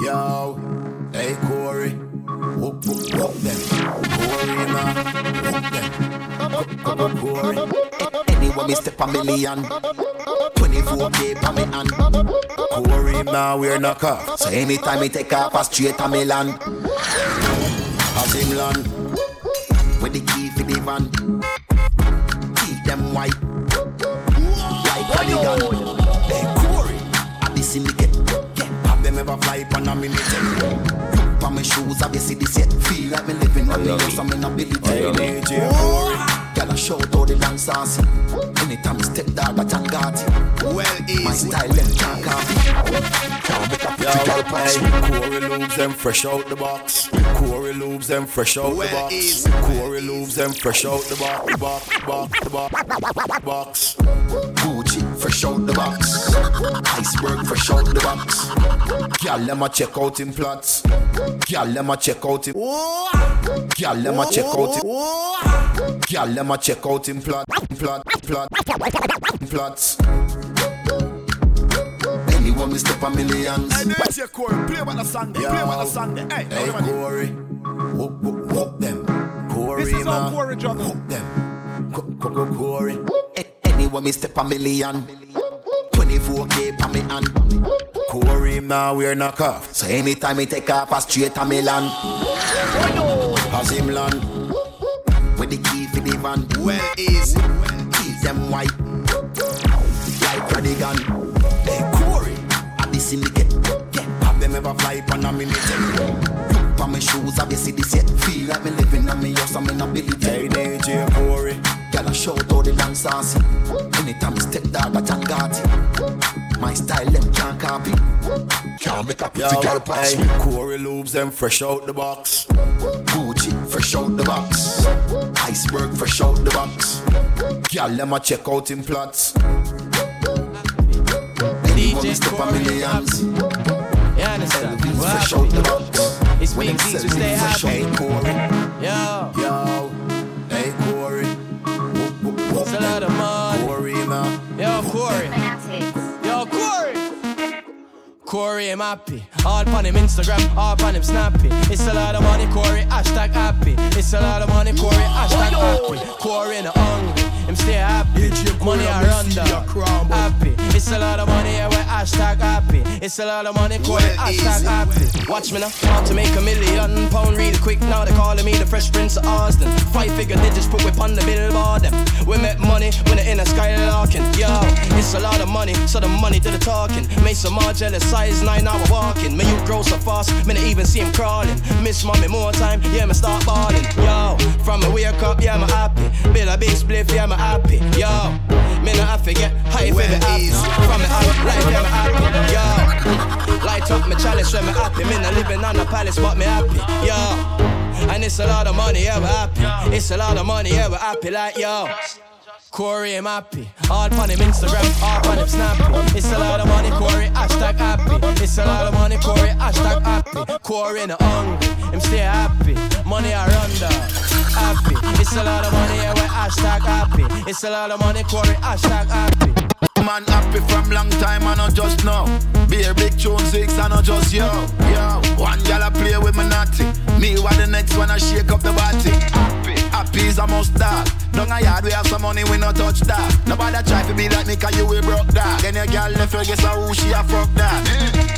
Yo, hey Corey, whoop whoop whoop them. Corey man, whoop them. Corey. Anyway, me step a million. 24k pa me hand. Corey man, we're knock off. So anytime me take off, I straight a me land. As him land, with the key for the van. Keep them white, like a gun. Fly on a minute? Look on my shoes, I be see this yet. Feel like me living on the house, I'm in ability. Hey Girl, I shout the dance saucy. Anytime step dog, I Tangati. Well, easy. My style, them can't copy. Can't make a pretty girl pass. Corey loops them fresh out the box. Corey loops them fresh out the box. Corey loops them fresh out the box. Box, box, the box, box. Gucci fresh out the box. Iceberg fresh out the box. Girl, let me check out in plots. Girl, let me check out in. Girl, let me check out in. Girl, let me check out in plot, plot, plot, plots. Anyone we step a millions. Hey, there's your Corey. Play about the song. Play about the song. Hey, Hey Corey, whoop whoop whoop them. Corey, This is man. Corey juggle. Whoop them. Co- co- co- Corey. Eh, a- Anyone we step a million. 24k pa me hand. Corey, now we're knock off. So anytime he take off, I straight a me land. Oh, As him land. With the key for the van. Well easy. Keep them white. Like Radigan. Hey Corey, I be syndicate. Yeah, have them ever fly on a minute? Look on my shoes, I be see this yet. Feel like me living on me house, I'm in ability. Hey DJ Corey, girl I shout all the dance saucy. Anytime I step dog, I Tangati. My style them can't copy. Can't make a pretty girl pass me. Corey loops them fresh out the box. Gucci fresh out the box. Iceberg fresh out the box. Girl, let me check out in plots. DJ step Corey millions. You understand? Fresh out the box. It's When big them things sell we stay happy. Yo, Yo, Corey, I'm happy. All on him Instagram, all on him Snappy. It's a lot of money, Corey. Hashtag happy. It's a lot of money, Corey. Hashtag happy. Corey no hungry. Him stay happy. Money I run down. Happy. It's a lot of money, yeah, we hashtag happy. It's a lot of money, Corey. Hashtag happy. Watch me now. Want to make a million pound real quick. Now they calling me the Fresh Prince of Austin. Five figure digits put whip on the billboard. Them. We make money when in a skylarking. Yo, it's a lot of money, so the money to the talking. Make some more jealous, size nine hour walking. Me you grow so fast, me not even see him crawling. Miss mommy more time, yeah, me start balling. Yo, from me wake up, yeah, me happy. Build a big spliff, yeah, happy. Yo, me not have to get high for me happy. From me out life, yeah, me happy. Yo, light up my chalice when me happy. Me not living on a palace, but me happy. Yo, and it's a lot of money, yeah, we happy. It's a lot of money, yeah, we happy. Like yo. Corey, I'm happy. All on him Instagram, all on him Snappy. It's a lot of money, Corey, hashtag happy. It's a lot of money, Corey, hashtag happy. Corey no hungry, him stay happy. Money I run down, happy. It's a lot of money, yeah, we hashtag happy. It's a lot of money, Corey, hashtag happy. Man happy from long time, I not just know. Be a big tune six, I not just yo. Yo, one gal I play with me naughty. Me what the next one I shake up the body. Happy, happy is a dog. Down a yard we have some money, we no touch that. Nobody try to be like me, cause you we broke that. Then your gal left her, guess who she a fuck that.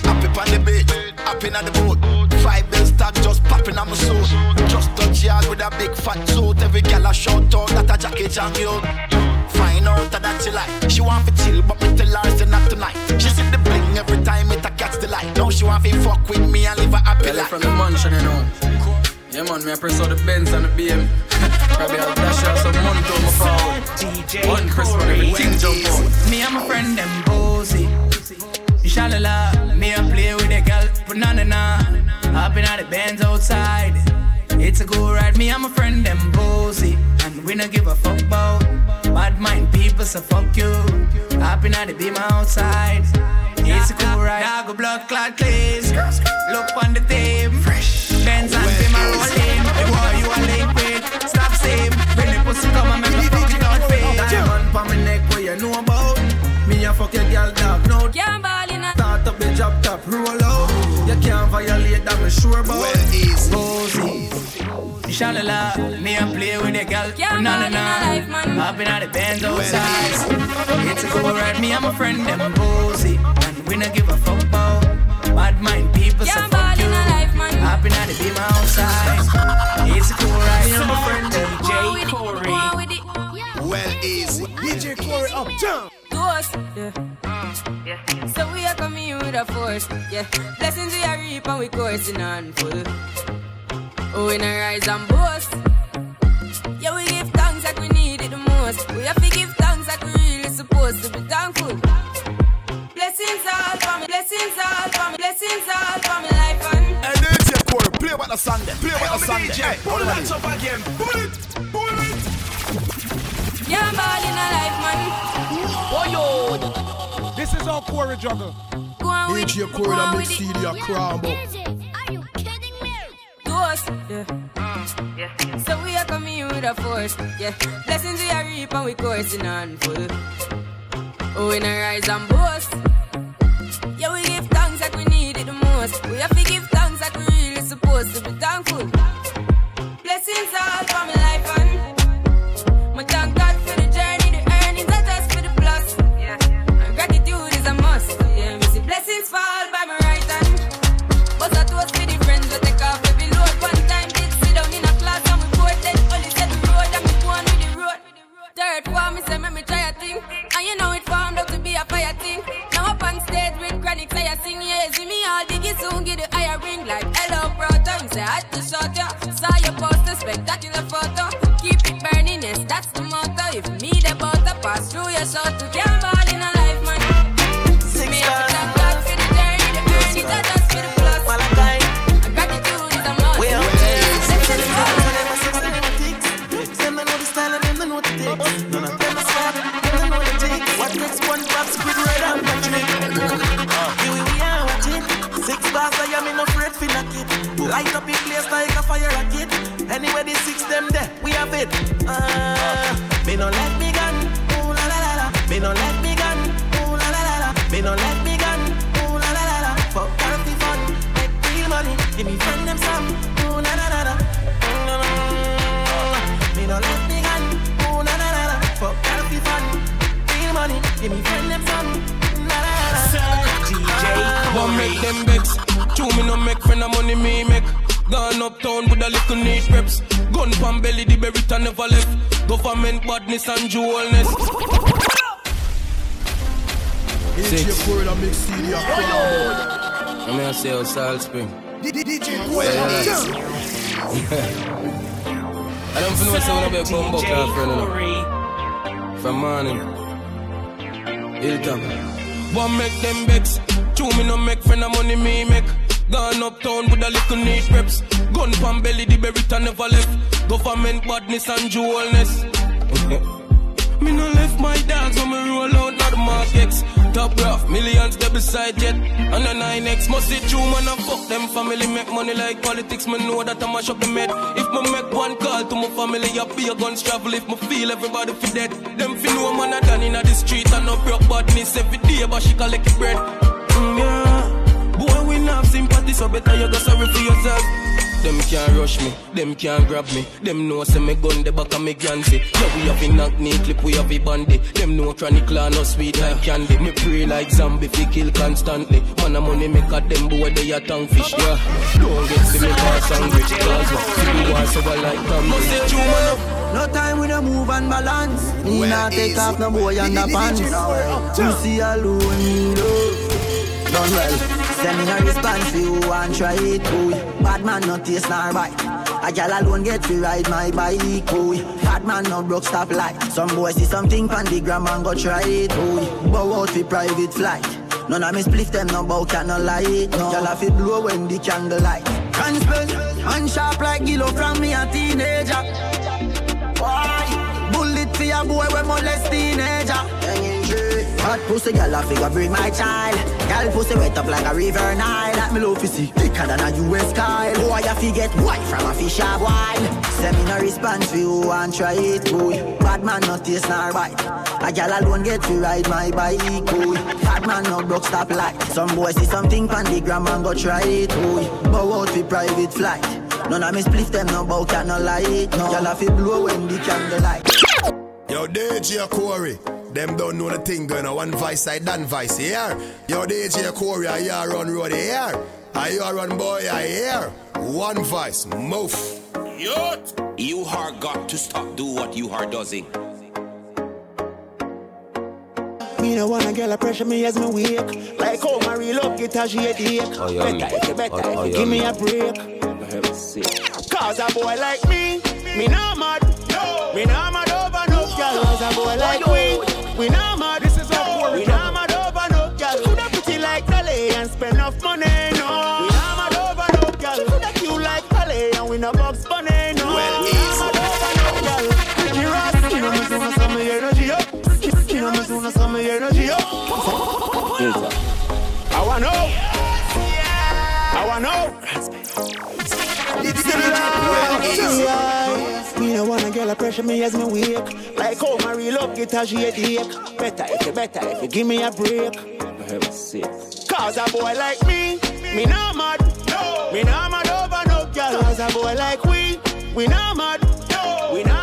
Happy on the beach, happy on the boat. Five bills stack just popping on my suit. Just touch yard with a big fat suit. Every gal a shout out that a jacket and you. Find out that she like She want to chill but me tell her say not tonight She see the bling every time it a catch the light Now she want to fuck with me and live a happy Belly life from the mansion, you know. Yeah, man, me I press out the Benz and the BM. Probably I'll dash out some money to my forward. One press for everything jump out. Me and my friend them Hopping the bands outside. It's a good ride, me and my friend them boozy. And we don't give a fuck about bad mind people, so fuck you. Hopping out the beam outside. It's a cool ride. Dog go blood clot clean. Look on the team. Fresh. Benz and beam a rolling. The boy you are link with. Stop same. Bring the pussy come and make me fuck it out face. Diamond pa me neck, what you know about? Me a fuck your girl dog, no. Can't ball in a Start up the job top, roll out. You can't for sure about well, easy. Posey. Inshallah, me and play with the girl. Yeah, no, no, no. Hopping out the bands outside. It's a go right. Me and my friend them Posey. And we not give a fuck about bad mind people. Yeah, so fuck you. Hopping out the beam outside. It's a go right. Me and my friend DJ Corey. Well, easy. DJ Corey up, jump. Ghost, yeah. Mm, yeah. So we are coming with a force, yeah. Blessings we are reap and we coursing on full. Oh, we not rise and boast. Yeah, we give thanks like we need it the most. We have to give thanks like we really supposed to be thankful. Blessings all for me, blessings all for me, blessings all for me life and. Hey, DJ Corey, play about the song then. Play about the song then. Hey, pull that up again. Pull it, pull it. Yeah, I'm ball in a life, man. Oh, yo. This is our Corey juggle. Go on with DJ Corey, that makes CD a crown, ghost. Yeah. yeah. So we are coming with a force. Yeah. Blessings we are reap and we coursing on full. Oh, we not rise and boast. Yeah, we give thanks like we me no make friend of money me make. Gone uptown with a little neat reps. Gun pan belly, the berry never left. Government badness and jewelness. DJ Corey, that makes CD a crown. I'm gonna say Salt Spring. DJ Corey up, jump. I don't feel no sound about come back after no. From morning. Hilltop. One make them vex. Two me no make friend of money me make. Gone uptown with a little neat reps. Gun pan belly, the berry never left. Government badness and jewelness. Me no left my dogs when me roll out not the markets. Top rough, millions they beside jet. And the 9X must see true man and fuck them family make money like politics. Me know that I mash up the med. If me make one call to my family, I be a guns travel. If me feel everybody fi dead, them fi know man a done inna the street and no broke badness every day, but she collect bread. Mm, yeah. Sympathy, so better you go sorry for yourself. Them can't rush me, them can't grab me. Them know say me gun the back of me Yancy. Yeah, we have a knock knee clip, we have a bandy. Them know chronic clan no sweet like candy. Me pray like zombie, fi kill constantly. Man a money make a them boy they a tongue fish, yeah. Don't get to me pass angry, cause what? You want so I like them. Must say true man up. No time we no move and balance. Me Well, not take easy. off no boy and the pants. You see alone me love. Done well. Send me a response for you and try it, boy. Bad man no taste nor bite. A gal alone get to ride my bike, boy. Bad man no broke stop light. Some boy see something pan the gram and go try it, boy. Bow out for private flight. None of me spliff them no bow can no light. No. Gal have it blow when the candle light. Spell and sharp like Gillo from me a teenager. Why? Bullet for your boy we molest teenager. Hot pussy girl, I figure bring my child. Girl pussy wet up like a river Nile. That me to see thicker than a US Kyle. Boy, I forget white from a fish of wild. Seminar response for you and try it, boy. Bad man not taste nor bite. A gal alone get to ride my bike, boy. Bad man no broke stop light. Some boy see something pan the gram and go try it, boy. Bow out for private flight. None of me split them no bow cat no light. No, gal a fi blow when the candle light. Yo, DJ Corey. Them don't know the thing going on. One vice side, done vice here. Yo, DJ Corey, I hear run road here. I hear run boy, I hear. One vice, move. Youth. You are got to stop do what you are doing. Me no wanna get a pressure me as me wake. Like how my real love get a shade Oh, yeah, better if you better oh, oh, if you yeah, give me me. a break. Cause a boy like me, me not mad. Me not mad over no girl. Cause a boy like we, we not mad. This is how we not mad over no girl. Coulda pretty like Dolly and spend enough money, no. We not mad over no girl. Coulda cute like Dolly and we no box bunny, no. Well, we not mad over no girl. Ricky Ross, you know me soon as some energy up. You know me soon as some energy up. I wanna know. I wanna know. Me no wanna get a pressure me as me wake. Like how my real love get a ache. Better if you better if you give me a break. Cause a boy like me, me not mad. Me not mad over no girl. Cause a boy like we, we not mad. We not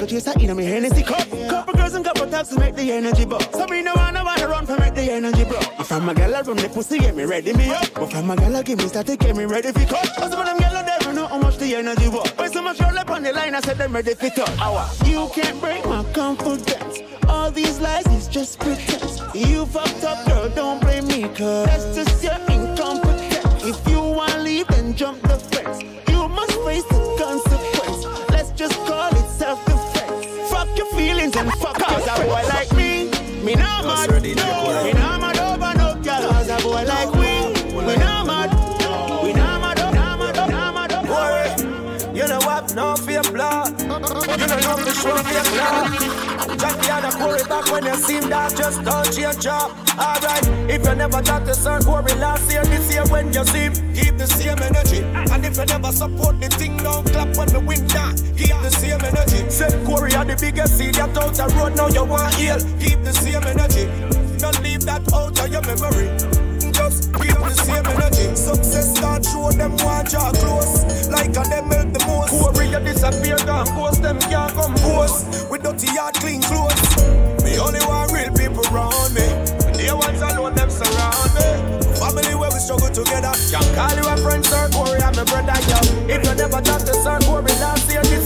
liquor chaser in my Hennessy cup. Couple girls and couple taps to make the energy buzz. So me no wanna wanna run for make the energy bro. If from girl I run the pussy get me ready me up. But from girl I give me start to get me ready for cut. But some of them I never know how much the energy was. When so much roll up on the line I said them ready for touch. Hour. You can't break my confidence. All these lies is just pretense. You fucked up girl, don't blame me cause that's just your incompetence. If you wanna leave then jump show a Corey back when you that just don't change up. Alright, if you never talk to Sir Corey last year, this year when you see keep the same energy. And if you never support the thing, don't clap when the win down. Keep the same energy. Said Corey are the biggest seed that out the road, now you want heal. Keep the same energy. Don't leave that out of your memory. Just keep the same energy. Success start show them want draw close. Like a them help the most. Corey, you disappear, gone ghost, them can't come close. With dirty yard, clean clothes. Me only want real people around me. The ones alone, them surround me. Family where we struggle together. Can't call you a friend, Sir Corey, I'm a brother, yo. If you never talk to Sir Corey last year, this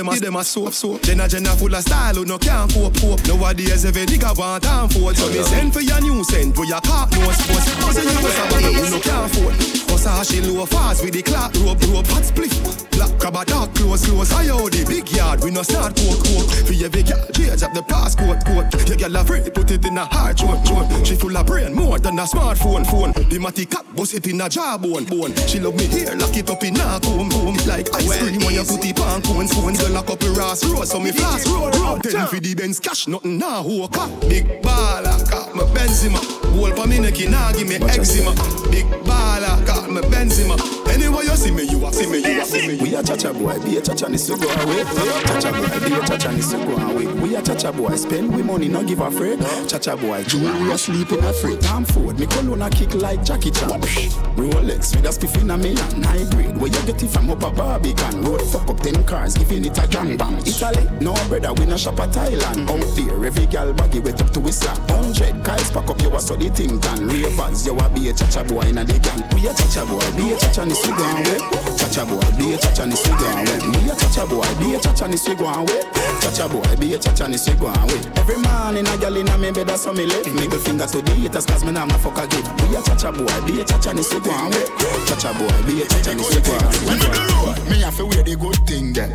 Them a, them a soap soap. Then a general full of style who no can't cope cope. Nowadays every nigga want and fold. So me send for your new send for your car no sports. Cause you know somebody who no can't afford. Cause how she low fast with the clock rope rope hot split. Black crab a dark close close. I out oh, the big yard we no start coke coke. For every girl change up the passcode code. Your girl a free put it in a heart joint joint. She full of brain more than a smartphone phone. The matty cap bust it in a jawbone bone. She love me here lock it up in a comb comb. Like ice cream when you put it on cone spoon. Girl a couple ras road so me fast road road. Ten for the Benz cash nothing nah who car. Big baller got my Benzema. For me neck nah give me eczema. Big baller got me Benzema. Anyway you see me, you a see me, you a see me. We a cha-cha boy, be a cha-cha, this go away. Cha-cha boy, be a cha-cha, this go away. We a cha-cha boy, spend we money, not give a freight. Cha-cha boy, jewelry a sleep in a freight. Time food, me a kick like Jackie Chan. Rolex with a spiff in a million. High grade, where you get it from up a Barbican. Road fuck up ten cars, giving it a gang bang. Italy, no brother, we no shop at Thailand. Out there, every gal baggy wet up to his slap. Hundred guys pack up, you a so the thing done. Ravers, you a be a cha-cha boy in a the gang. We a cha-cha boy, be a cha-cha, this we gone eh? way. Cha-cha boy, be a cha-cha, this eh? we. Me a cha-cha boy, be a cha-cha, this we gone boy, be a cha-cha, this we gone way. Every morning a gal in a me bed, that's how me live. Middle finger to the haters, cause me nah ma fuck a give. Be a cha-cha boy, be a cha-cha, this we gone way. Cha-cha boy, be a cha-cha, this we gone way. Me have to wear the good thing them.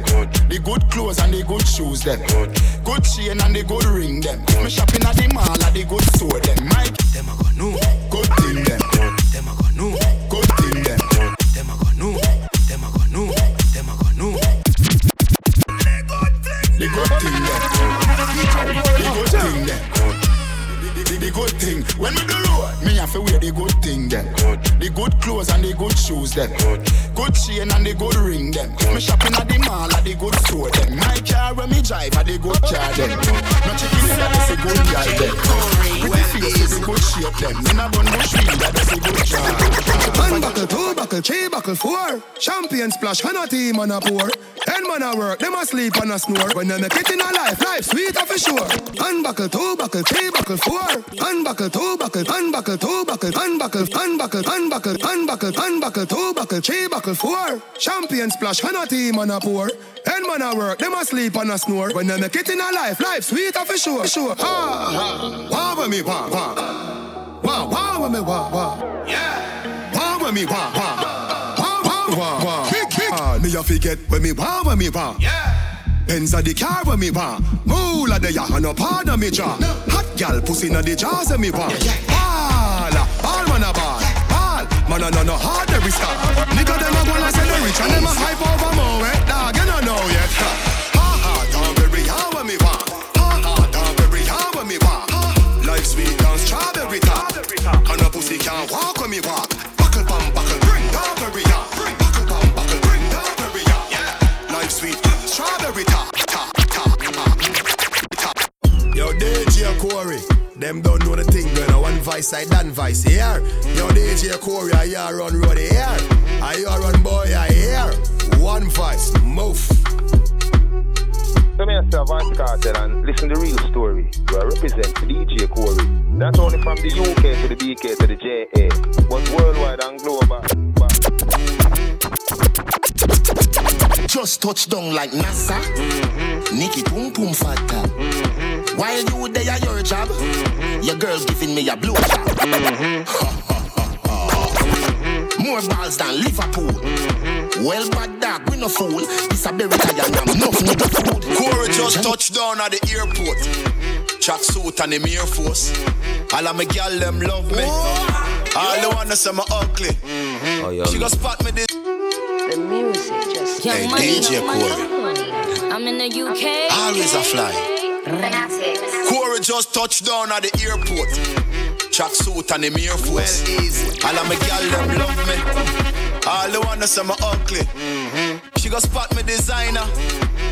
The good clothes and the good shoes them. Good chain and the good ring them. Me shopping at the mall at the good store them. Mike, them a go know. Good thing them. Them a go know. Good thing them. The good thing the good thing. When we do road, me have wear the good thing them. The good clothes and the good shoes them. Good chain and the good ring them. Me shopping at the mall at the good store them. My car when me drive at the good car them. No chicken in that is a good guy them. Pretty face is a good shape them. In a bun bush weed that is a good jar. One buckle, two buckle, three buckle, four. Champion splash, and a team and a pour. Ten man a work, them a sleep and a snore. When they make it in a life, life sweet for sure. Unbuckle, two buckle, three buckle, four. Unbuckle, two buckle, unbuckle, two buckle, unbuckle, unbuckle, unbuckle, unbuckle, unbuckle, two buckle, three buckle, four. Champion splash, and a team and a pour. Ten man a work, them a sleep and a snore. When they make it in a life, life sweet for sure. Sure. Ha ha. Wah with me, wah wah. Wah wah with me, wah wah. Yeah. Wah with me, wah wah. Wah wah wah wah. Big big. Ah, me a forget when me wah when me wah. Yeah. Benz a the car when me want Moolah the ya and no part of me jaw Hot gal pussy na the jaws of me want Ball, man a no no hard every star. Nigga them a wanna say they rich and them a hype over more. Eh Dog you don't know yet. Ha ha, don't very hard when me want? Ha ha, don't very hard when me want? Life sweet and strawberry top. And a pussy can't walk when me walk. Buckle bum buckle bring down very hard Buckle bum buckle down very hard Life sweet strawberry top, top, top, top, top. Yo, DJ Corey, them don't know the thing going on. One vice, I done vice here. Yo, DJ Corey, I hear run road here. I hear run boy, I hear. One vice, move. Come here, sir, Vybz Kartel, and listen to the real story. You are represent the DJ Corey. Not only from the UK to the BK to the JA, but worldwide and global. Just touch down like NASA. Mm-hmm. Nikki Pum Pum Fata. Mm-hmm. While you there at your job, mm-hmm. Your girl's giving me a blow job. Mm-hmm. More balls than Liverpool. Well, bad dog, we no fool. This a berry and I'm enough nigga food. Corey just touched down at the airport. Track suit and the Air Force. All of my gal them love me. Oh. All the wanna say me ugly. Oh, she go spot me this. The music just Hey, DJ Corey. I'm in the UK. Always a fly. Corey just touched down at the airport. Track suit and the Air Force. All of my gal them love me. All the wanna say me ugly. She go spot me designer.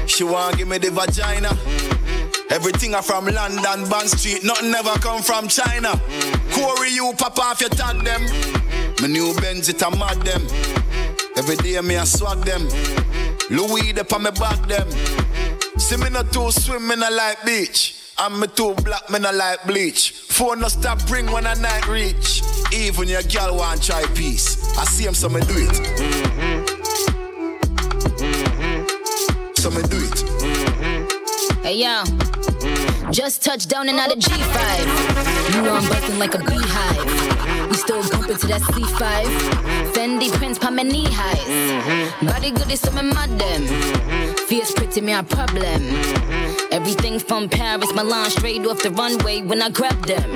She want give me the vagina. Everything I from London, Bond Street, nothing ever come from China. Corey, you pop off your tag them. My new Benz, it a mad them. Every day me I swag them. Louis the on me back them. See me not too swim, me not like beach. And me too black, me not like bleach. Phone no stop ring when a night reach. Even your girl want try peace. I see him, so me do it. Mm-hmm. So me do it. Mm-hmm. Hey yo, just touched down and out of G5. You know I'm busting like a beehive. We still bumping to that C5. Fendi prints pa my knee highs. Body good is some mad them. Fierce pretty me a problem. Everything from Paris, Milan, straight off the runway when I grab them.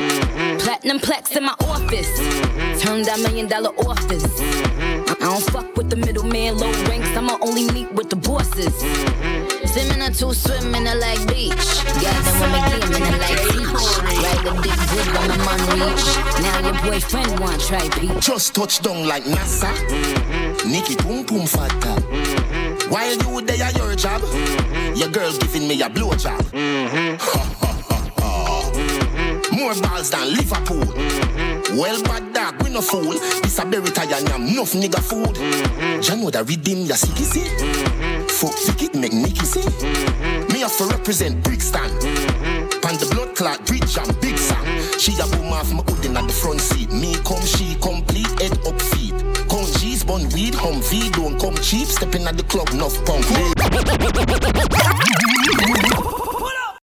Platinum plaques in my office. Turn that million dollar office. I don't fuck with the middleman, low ranks. I'ma only meet with the bosses. See me not too swim in a like beach. Girl, them when me game in a like beach. Ride the dick good when my man reach. Now your boyfriend want try peach. Just touch down like NASA. Mm-hmm. Nikki pum pum fatta. Mm-hmm. While you there at your job, mm-hmm. your girl giving me a blowjob. Mm-hmm. More balls than Liverpool. Mm-hmm. Well, bad dog, we no fool. This a berry tie and enough nigga food. Mm-hmm. You know the rhythm, ya see, see? Mm-hmm make Nicky see. Mm-hmm. Me have to represent Brixton. Mm-hmm. The blood clot, bridge and big Sam. Mm-hmm. She a boom off my hoodin at the front seat. Me come, she complete, head up feet. Come G's, bun weed, feed don't come cheap. Stepping at the club, enough punk.